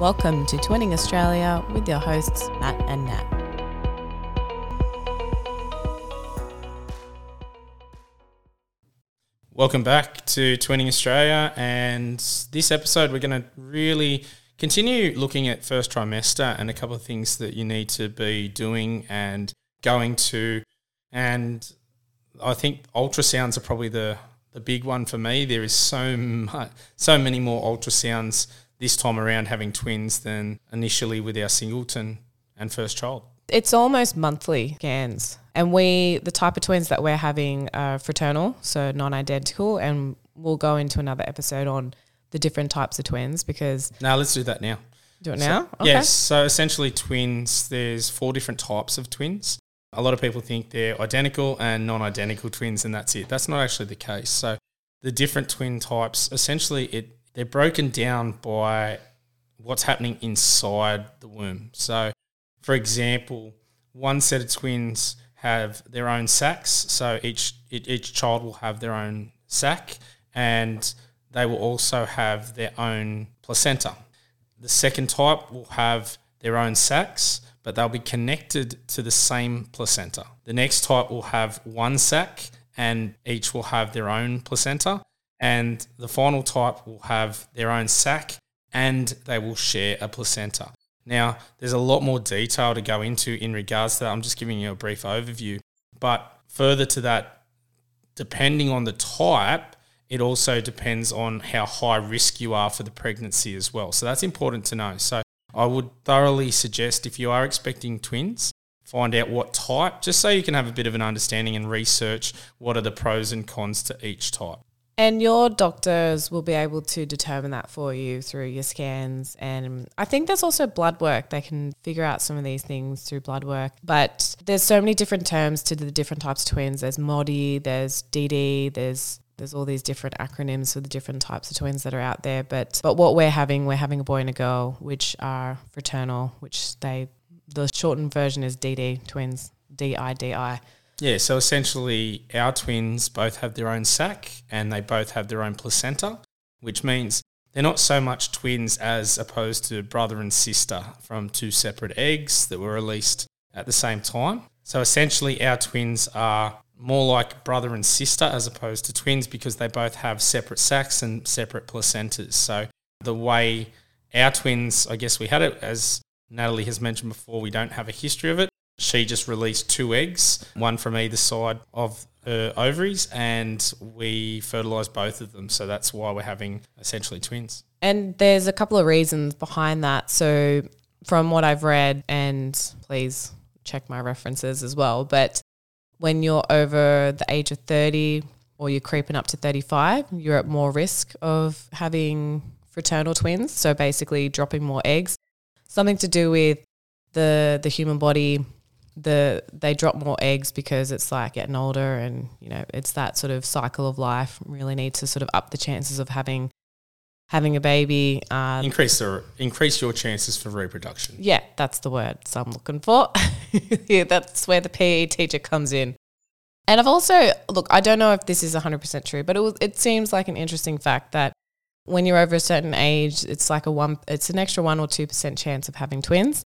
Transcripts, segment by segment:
Welcome to Twinning Australia with your hosts, Matt and Nat. Welcome back to Twinning Australia, and this episode we're going to really continue looking at first trimester and a couple of things that you need to be doing and going to. And I think ultrasounds are probably the the big one for me. There is so much, so many more ultrasounds this time around having twins than initially with our singleton and first child. It's almost monthly scans. And we, the type of twins that we're having are fraternal, so non identical. And we'll go into another episode on the different types of twins because. Now, let's do that now. Do it now? So, okay. Yes. So essentially, twins, there's four different types of twins. A lot of people think they're identical and non identical twins, and that's it. That's not actually the case. So the different twin types, essentially, it they're broken down by what's happening inside the womb. So, for example, one set of twins have their own sacs. So each each child will have their own sac, and they will also have their own placenta. The second type will have their own sacs, but they'll be connected to the same placenta. The next type will have one sac, and each will have their own placenta and the final type will have their own sac and they will share a placenta. Now, there's a lot more detail to go into in regards to that. I'm just giving you a brief overview. But further to that, depending on the type, it also depends on how high risk you are for the pregnancy as well. So that's important to know. So I would thoroughly suggest if you are expecting twins, find out what type, just so you can have a bit of an understanding and research what are the pros and cons to each type. And your doctors will be able to determine that for you through your scans. And I think there's also blood work. They can figure out some of these things through blood work. But there's so many different terms to the different types of twins. There's MODY, there's DD, there's there's all these different acronyms for the different types of twins that are out there. But but what we're having, we're having a boy and a girl, which are fraternal, which they the shortened version is DD twins, D I D I. Yeah, so essentially, our twins both have their own sac and they both have their own placenta, which means they're not so much twins as opposed to brother and sister from two separate eggs that were released at the same time. So essentially, our twins are more like brother and sister as opposed to twins because they both have separate sacs and separate placentas. So the way our twins, I guess we had it, as Natalie has mentioned before, we don't have a history of it she just released two eggs, one from either side of her ovaries, and we fertilized both of them. So that's why we're having essentially twins. And there's a couple of reasons behind that. So, from what I've read, and please check my references as well, but when you're over the age of 30 or you're creeping up to 35, you're at more risk of having fraternal twins. So, basically, dropping more eggs. Something to do with the the human body the they drop more eggs because it's like getting older and you know it's that sort of cycle of life really need to sort of up the chances of having having a baby um, increase the increase your chances for reproduction. Yeah that's the word so i'm looking for. Yeah that's where the pe teacher comes in. And i've also look i don't know if this is 100% true but it, was, it seems like an interesting fact that when you're over a certain age it's like a one it's an extra 1 or 2% chance of having twins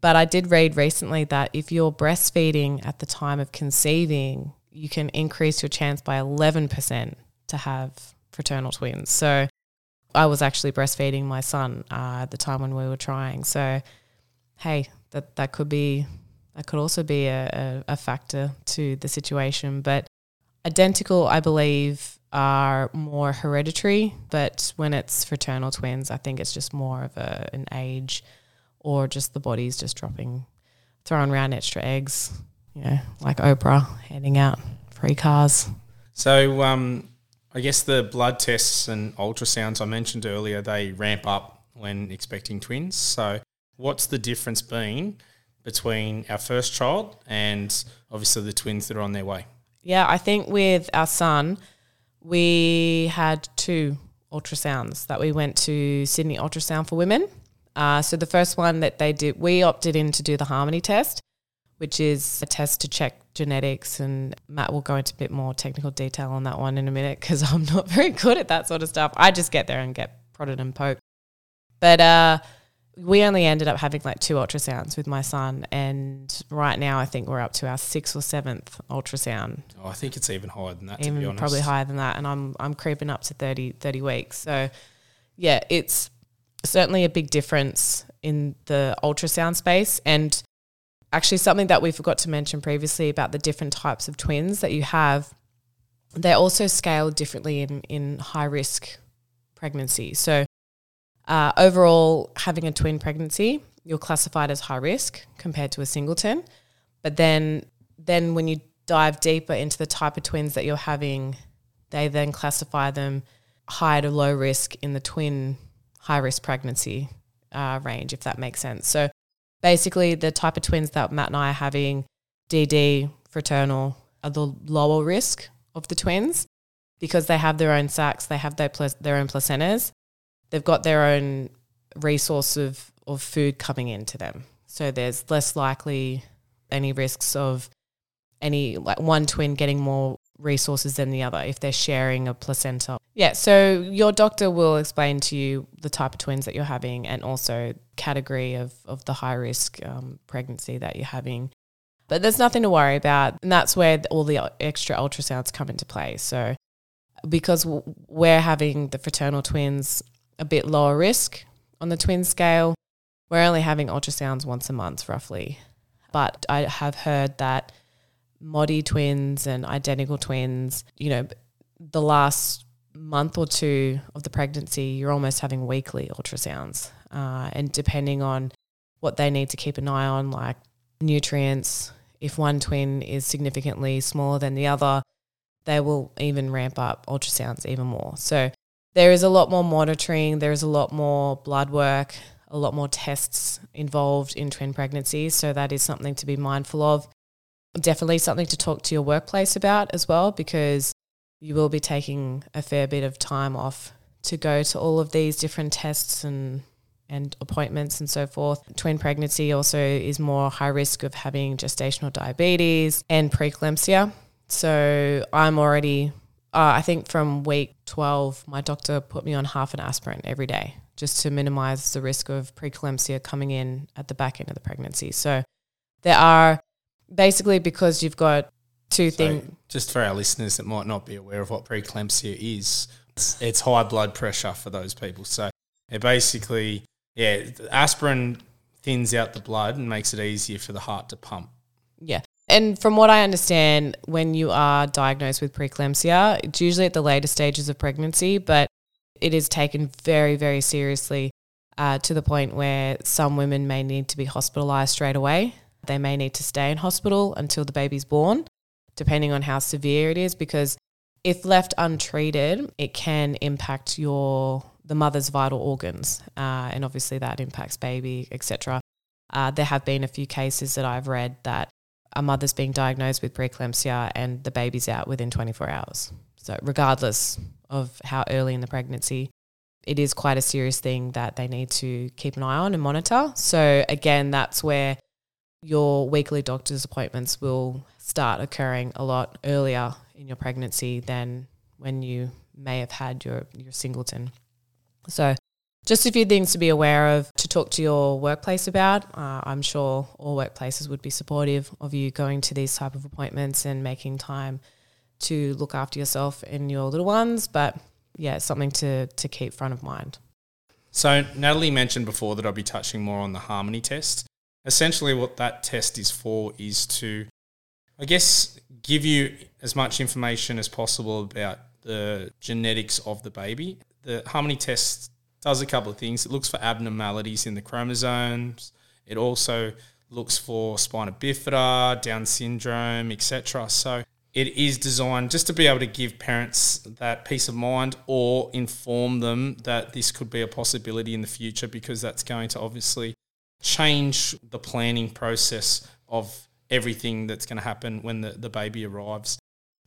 but I did read recently that if you're breastfeeding at the time of conceiving, you can increase your chance by 11% to have fraternal twins. So I was actually breastfeeding my son uh, at the time when we were trying. So, hey, that, that could be, that could also be a, a, a factor to the situation. But identical, I believe, are more hereditary. But when it's fraternal twins, I think it's just more of a, an age – or just the body's just dropping, throwing around extra eggs, you know, like Oprah handing out free cars. So, um, I guess the blood tests and ultrasounds I mentioned earlier, they ramp up when expecting twins. So, what's the difference been between our first child and obviously the twins that are on their way? Yeah, I think with our son, we had two ultrasounds that we went to Sydney Ultrasound for Women uh, so the first one that they did, we opted in to do the Harmony test, which is a test to check genetics. And Matt will go into a bit more technical detail on that one in a minute because I'm not very good at that sort of stuff. I just get there and get prodded and poked. But uh, we only ended up having like two ultrasounds with my son, and right now I think we're up to our sixth or seventh ultrasound. Oh, I think it's even higher than that. to be even honest. probably higher than that, and I'm I'm creeping up to 30, 30 weeks. So, yeah, it's certainly a big difference in the ultrasound space, and actually something that we forgot to mention previously about the different types of twins that you have. They're also scaled differently in in high risk pregnancy. So, uh, overall, having a twin pregnancy, you're classified as high risk compared to a singleton. But then, then when you dive deeper into the type of twins that you're having, they then classify them high to low risk in the twin high risk pregnancy uh, range, if that makes sense. So, basically, the type of twins that Matt and I are having, DD, fraternal, are the lower risk of the twins because they have their own sacs, they have their, pla- their own placentas they've got their own resource of, of food coming into them. So there's less likely any risks of any like one twin getting more resources than the other if they're sharing a placenta. Yeah, so your doctor will explain to you the type of twins that you're having and also category of, of the high risk um, pregnancy that you're having. But there's nothing to worry about, and that's where all the extra ultrasounds come into play. So because we're having the fraternal twins a bit lower risk on the twin scale. We're only having ultrasounds once a month, roughly. But I have heard that Modi twins and identical twins, you know, the last month or two of the pregnancy, you're almost having weekly ultrasounds. Uh, and depending on what they need to keep an eye on, like nutrients, if one twin is significantly smaller than the other, they will even ramp up ultrasounds even more. So there is a lot more monitoring, there is a lot more blood work, a lot more tests involved in twin pregnancies. So that is something to be mindful of. Definitely something to talk to your workplace about as well, because you will be taking a fair bit of time off to go to all of these different tests and and appointments and so forth. Twin pregnancy also is more high risk of having gestational diabetes and preeclampsia. So I'm already uh, I think from week 12, my doctor put me on half an aspirin every day just to minimize the risk of preeclampsia coming in at the back end of the pregnancy. So there are basically because you've got two so things. Just for our listeners that might not be aware of what preeclampsia is, it's, it's high blood pressure for those people. So it basically, yeah, aspirin thins out the blood and makes it easier for the heart to pump. Yeah. And from what I understand, when you are diagnosed with preeclampsia, it's usually at the later stages of pregnancy, but it is taken very, very seriously uh, to the point where some women may need to be hospitalized straight away. They may need to stay in hospital until the baby's born, depending on how severe it is, because if left untreated, it can impact your the mother's vital organs, uh, and obviously that impacts baby, etc. Uh, there have been a few cases that I've read that a mother's being diagnosed with preeclampsia and the baby's out within 24 hours. So, regardless of how early in the pregnancy, it is quite a serious thing that they need to keep an eye on and monitor. So, again, that's where your weekly doctor's appointments will start occurring a lot earlier in your pregnancy than when you may have had your, your singleton. So, just a few things to be aware of to talk to your workplace about. Uh, I'm sure all workplaces would be supportive of you going to these type of appointments and making time to look after yourself and your little ones. But yeah, it's something to to keep front of mind. So Natalie mentioned before that I'll be touching more on the harmony test. Essentially, what that test is for is to, I guess, give you as much information as possible about the genetics of the baby. The harmony test does a couple of things. It looks for abnormalities in the chromosomes. It also looks for spina bifida, Down syndrome, etc. So it is designed just to be able to give parents that peace of mind or inform them that this could be a possibility in the future because that's going to obviously change the planning process of everything that's going to happen when the, the baby arrives.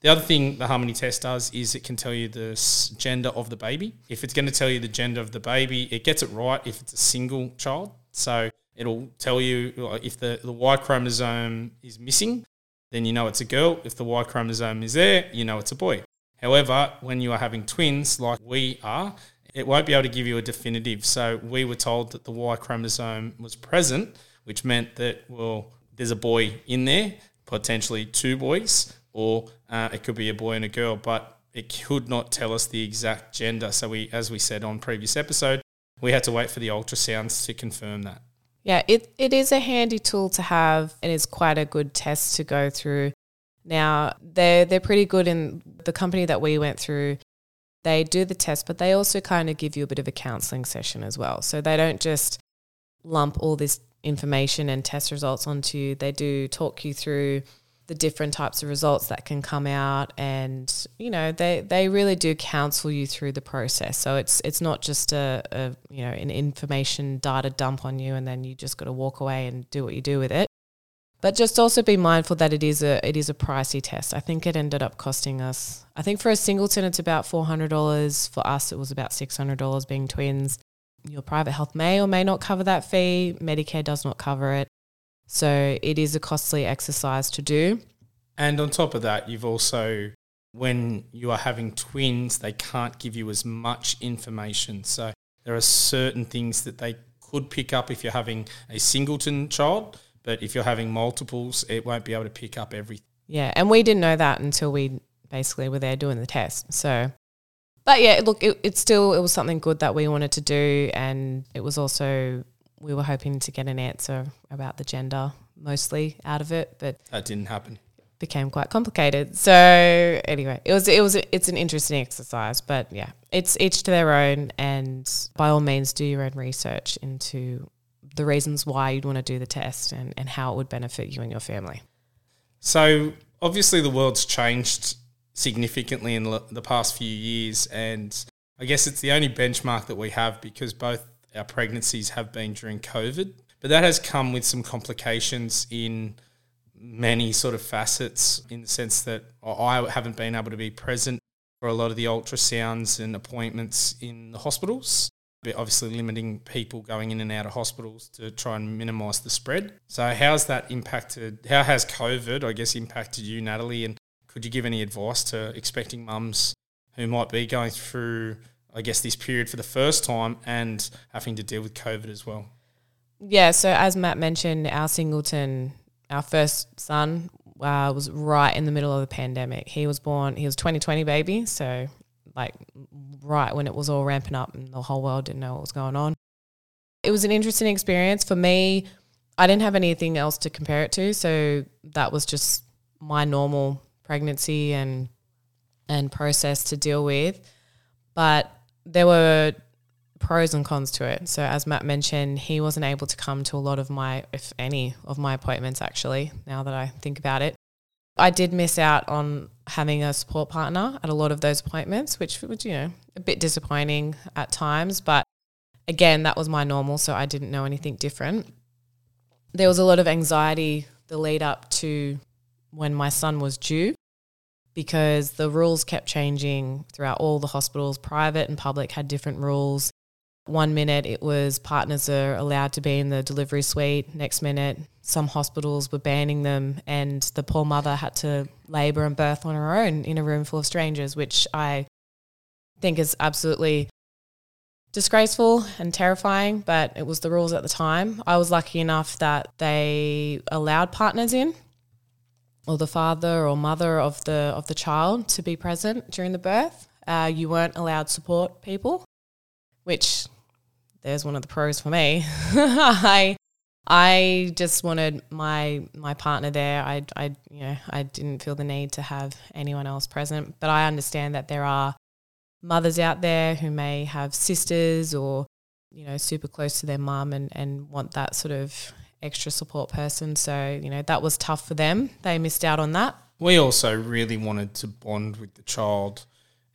The other thing the Harmony test does is it can tell you the gender of the baby. If it's going to tell you the gender of the baby, it gets it right if it's a single child. So it'll tell you if the, the Y chromosome is missing, then you know it's a girl. If the Y chromosome is there, you know it's a boy. However, when you are having twins like we are, it won't be able to give you a definitive. So we were told that the Y chromosome was present, which meant that, well, there's a boy in there, potentially two boys, or uh, it could be a boy and a girl, but it could not tell us the exact gender. So we, as we said on previous episode, we had to wait for the ultrasounds to confirm that. Yeah, it, it is a handy tool to have and it's quite a good test to go through. Now, they're, they're pretty good in the company that we went through. They do the test, but they also kind of give you a bit of a counseling session as well. So they don't just lump all this information and test results onto you. They do talk you through the different types of results that can come out and you know they they really do counsel you through the process so it's it's not just a, a you know an information data dump on you and then you just got to walk away and do what you do with it but just also be mindful that it is a it is a pricey test. I think it ended up costing us i think for a singleton it's about $400 for us it was about $600 being twins. Your private health may or may not cover that fee. Medicare does not cover it. So it is a costly exercise to do. And on top of that, you've also, when you are having twins, they can't give you as much information. So there are certain things that they could pick up if you're having a singleton child, but if you're having multiples, it won't be able to pick up everything. Yeah, and we didn't know that until we basically were there doing the test. So, but yeah, look, it, it still it was something good that we wanted to do, and it was also we were hoping to get an answer about the gender mostly out of it, but that didn't happen. Became quite complicated. So anyway, it was it was it's an interesting exercise, but yeah, it's each to their own. And by all means, do your own research into the reasons why you'd want to do the test and, and how it would benefit you and your family. So obviously, the world's changed significantly in the past few years, and I guess it's the only benchmark that we have because both our pregnancies have been during COVID. But that has come with some complications in many sort of facets in the sense that I haven't been able to be present for a lot of the ultrasounds and appointments in the hospitals. Obviously, limiting people going in and out of hospitals to try and minimise the spread. So, how's that impacted? How has COVID, I guess, impacted you, Natalie? And could you give any advice to expecting mums who might be going through I guess, this period for the first time and having to deal with COVID as well. Yeah, so as Matt mentioned, our singleton, our first son, uh, was right in the middle of the pandemic. He was born, he was 2020 baby, so like right when it was all ramping up and the whole world didn't know what was going on. It was an interesting experience for me. I didn't have anything else to compare it to, so that was just my normal pregnancy and and process to deal with. But there were pros and cons to it. So as Matt mentioned, he wasn't able to come to a lot of my, if any, of my appointments actually, now that I think about it. I did miss out on having a support partner at a lot of those appointments, which was, you know, a bit disappointing at times. But again, that was my normal, so I didn't know anything different. There was a lot of anxiety the lead up to when my son was due because the rules kept changing throughout all the hospitals. Private and public had different rules. One minute it was partners are allowed to be in the delivery suite. Next minute, some hospitals were banning them, and the poor mother had to labour and birth on her own in a room full of strangers, which I think is absolutely disgraceful and terrifying, but it was the rules at the time. I was lucky enough that they allowed partners in or the father or mother of the of the child to be present during the birth. Uh, you weren't allowed support people, which there's one of the pros for me. I I just wanted my my partner there. I I you know I didn't feel the need to have anyone else present, but I understand that there are mothers out there who may have sisters or you know super close to their mum and and want that sort of extra support person. So, you know, that was tough for them. They missed out on that. We also really wanted to bond with the child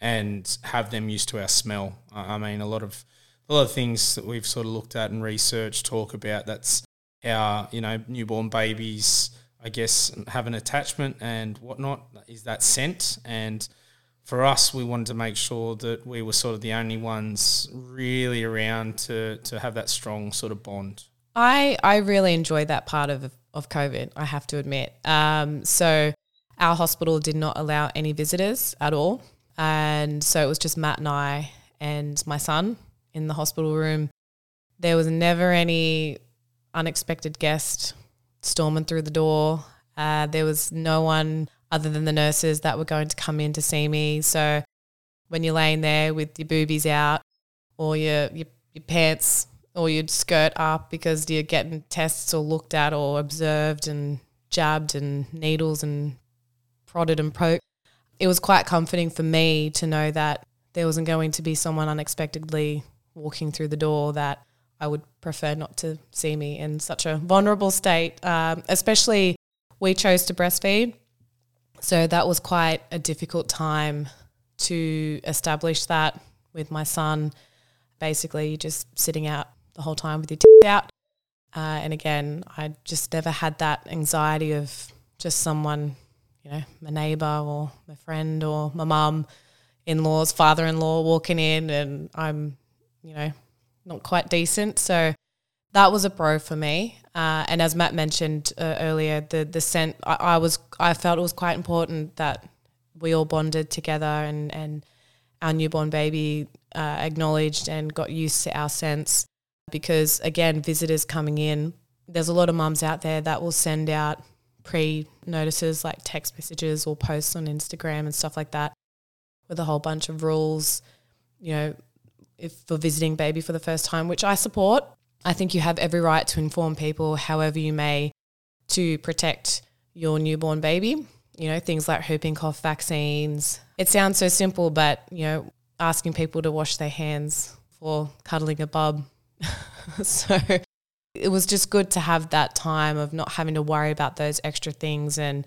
and have them used to our smell. I mean, a lot of a lot of things that we've sort of looked at and researched talk about that's how you know newborn babies, I guess, have an attachment and whatnot. Is that scent and for us, we wanted to make sure that we were sort of the only ones really around to to have that strong sort of bond. I I really enjoyed that part of of COVID. I have to admit. Um, so our hospital did not allow any visitors at all, and so it was just Matt and I. and my son in the hospital room. There was never any unexpected guest storming through the door. Uh, there was no one other than the nurses that were going to come in to see me. So when you're laying there with your boobies out or your, your, your pants or your skirt up because you're getting tests or looked at or observed and jabbed and needles and prodded and poked, it was quite comforting for me to know that there wasn't going to be someone unexpectedly walking through the door that I would prefer not to see me in such a vulnerable state, um, especially we chose to breastfeed. So that was quite a difficult time to establish that with my son, basically just sitting out the whole time with your tits out. Uh, and again, I just never had that anxiety of just someone, you know, my neighbor or my friend or my mum, in laws, father in law walking in, and I'm, you know, not quite decent. So that was a pro for me. Uh, and as Matt mentioned uh, earlier, the the scent I, I, was I felt it was quite important that we all bonded together and and our newborn baby uh, acknowledged and got used to our scents because again, visitors coming in, there's a lot of mums out there that will send out pre notices like text messages or posts on Instagram and stuff like that with a whole bunch of rules, you know, if for visiting baby for the first time, which I support. I think you have every right to inform people however you may to protect your newborn baby. You know, things like whooping cough vaccines. It sounds so simple, but, you know, asking people to wash their hands for cuddling a bub. so it was just good to have that time of not having to worry about those extra things and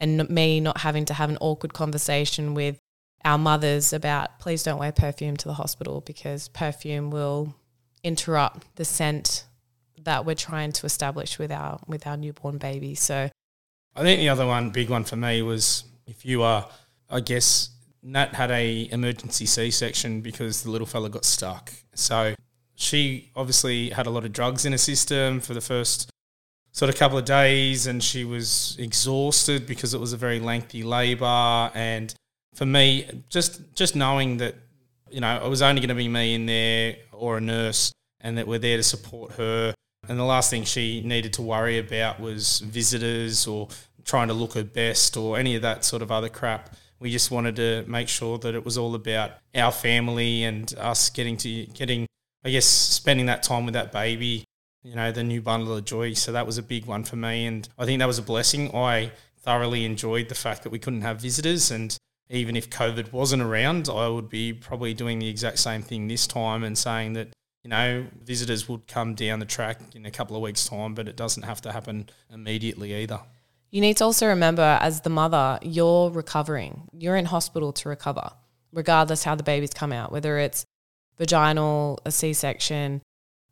and me not having to have an awkward conversation with our mothers about please don't wear perfume to the hospital because perfume will interrupt the scent that we're trying to establish with our with our newborn baby. So I think the other one big one for me was if you are I guess Nat had a emergency C section because the little fella got stuck. So she obviously had a lot of drugs in her system for the first sort of couple of days and she was exhausted because it was a very lengthy labor and for me just just knowing that you know it was only going to be me in there or a nurse and that we're there to support her and the last thing she needed to worry about was visitors or trying to look her best or any of that sort of other crap we just wanted to make sure that it was all about our family and us getting to getting I guess spending that time with that baby, you know, the new bundle of joy. So that was a big one for me. And I think that was a blessing. I thoroughly enjoyed the fact that we couldn't have visitors. And even if COVID wasn't around, I would be probably doing the exact same thing this time and saying that, you know, visitors would come down the track in a couple of weeks' time, but it doesn't have to happen immediately either. You need to also remember, as the mother, you're recovering. You're in hospital to recover, regardless how the baby's come out, whether it's vaginal, a C section,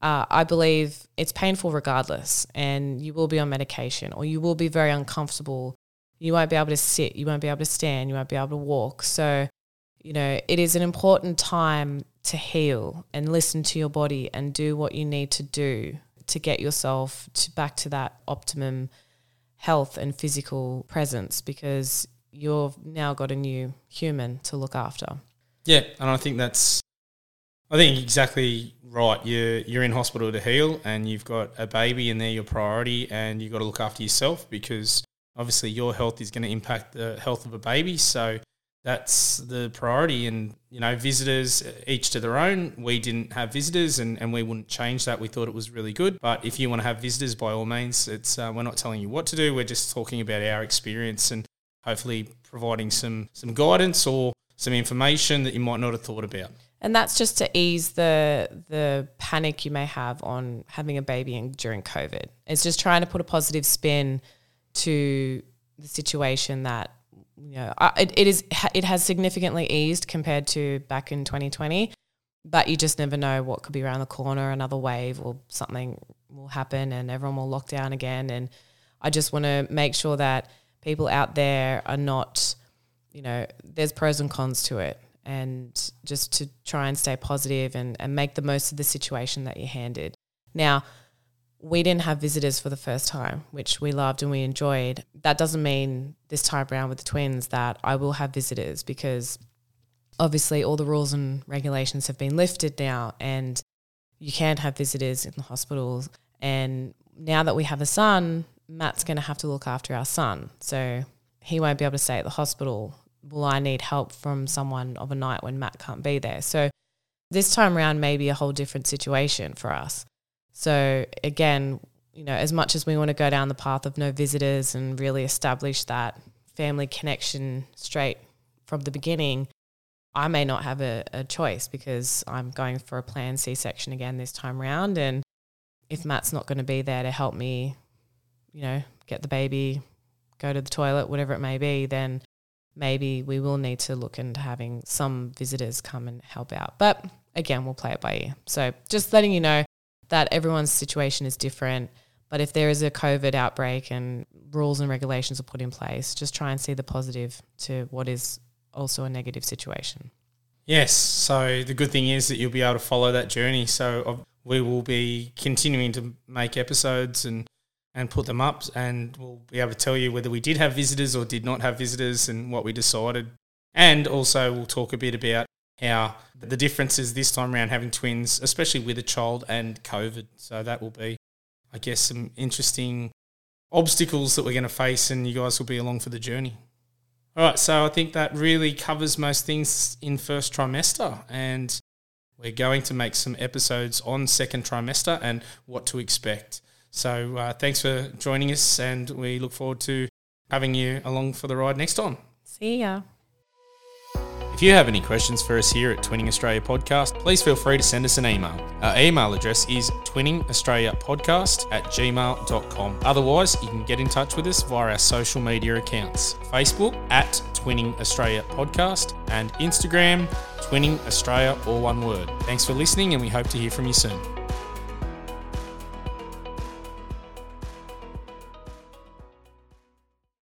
uh, I believe it's painful regardless, and you will be on medication or you will be very uncomfortable. You won't be able to sit, you won't be able to stand, you won't be able to walk. So, you know, it is an important time to heal and listen to your body and do what you need to do to get yourself to back to that optimum health and physical presence because you've now got a new human to look after. Yeah, and I think that's I think exactly right. You're you're in hospital to heal, and you've got a baby, and they're your priority, and you've got to look after yourself because obviously your health is going to impact the health of a baby. So that's the priority. And you know, visitors each to their own. We didn't have visitors, and, and we wouldn't change that. We thought it was really good. But if you want to have visitors, by all means, it's uh, we're not telling you what to do. We're just talking about our experience and hopefully providing some some guidance or some information that you might not have thought about. And that's just to ease the the panic you may have on having a baby in, during COVID. It's just trying to put a positive spin to the situation that you know it, it is it has significantly eased compared to back in 2020 but you just never know what could be around the corner. Another wave or something will happen and everyone will lock down again. And i just want to make sure that people out there are not you know there's pros and cons to it. And just to try and stay positive and, and make the most of the situation that you're handed. Now, we didn't have visitors for the first time, which we loved and we enjoyed. That doesn't mean this time around with the twins that I will have visitors because obviously all the rules and regulations have been lifted now and you can't have visitors in the hospitals. And now that we have a son, Matt's going to have to look after our son. So he won't be able to stay at the hospital. Will I need help from someone of a night when Matt can't be there? So this time around may be a whole different situation for us. So again, you know, as much as we want to go down the path of no visitors and really establish that family connection straight from the beginning, I may not have a, a choice because I'm going for a planned C section again this time around. And if Matt's not going to be there to help me, you know, get the baby, go to the toilet, whatever it may be, then maybe we will need to look into having some visitors come and help out. But again, we'll play it by ear. So just letting you know that everyone's situation is different. But if there is a COVID outbreak and rules and regulations are put in place, just try and see the positive to what is also a negative situation. Yes. So the good thing is that you'll be able to follow that journey. So we will be continuing to make episodes and and put them up, and we'll be able to tell you whether we did have visitors or did not have visitors and what we decided. And also, we'll talk a bit about how the differences this time around having twins, especially with a child and COVID. So that will be, I guess, some interesting obstacles that we're going to face, and you guys will be along for the journey. All right, so I think that really covers most things in first trimester, and we're going to make some episodes on second trimester and what to expect. So uh, thanks for joining us, and we look forward to having you along for the ride next time. See ya. If you have any questions for us here at Twinning Australia Podcast, please feel free to send us an email. Our email address is twinningaustraliapodcast at gmail.com. Otherwise, you can get in touch with us via our social media accounts Facebook at Twinning Australia Podcast and Instagram, Twinning Australia, all one word. Thanks for listening, and we hope to hear from you soon.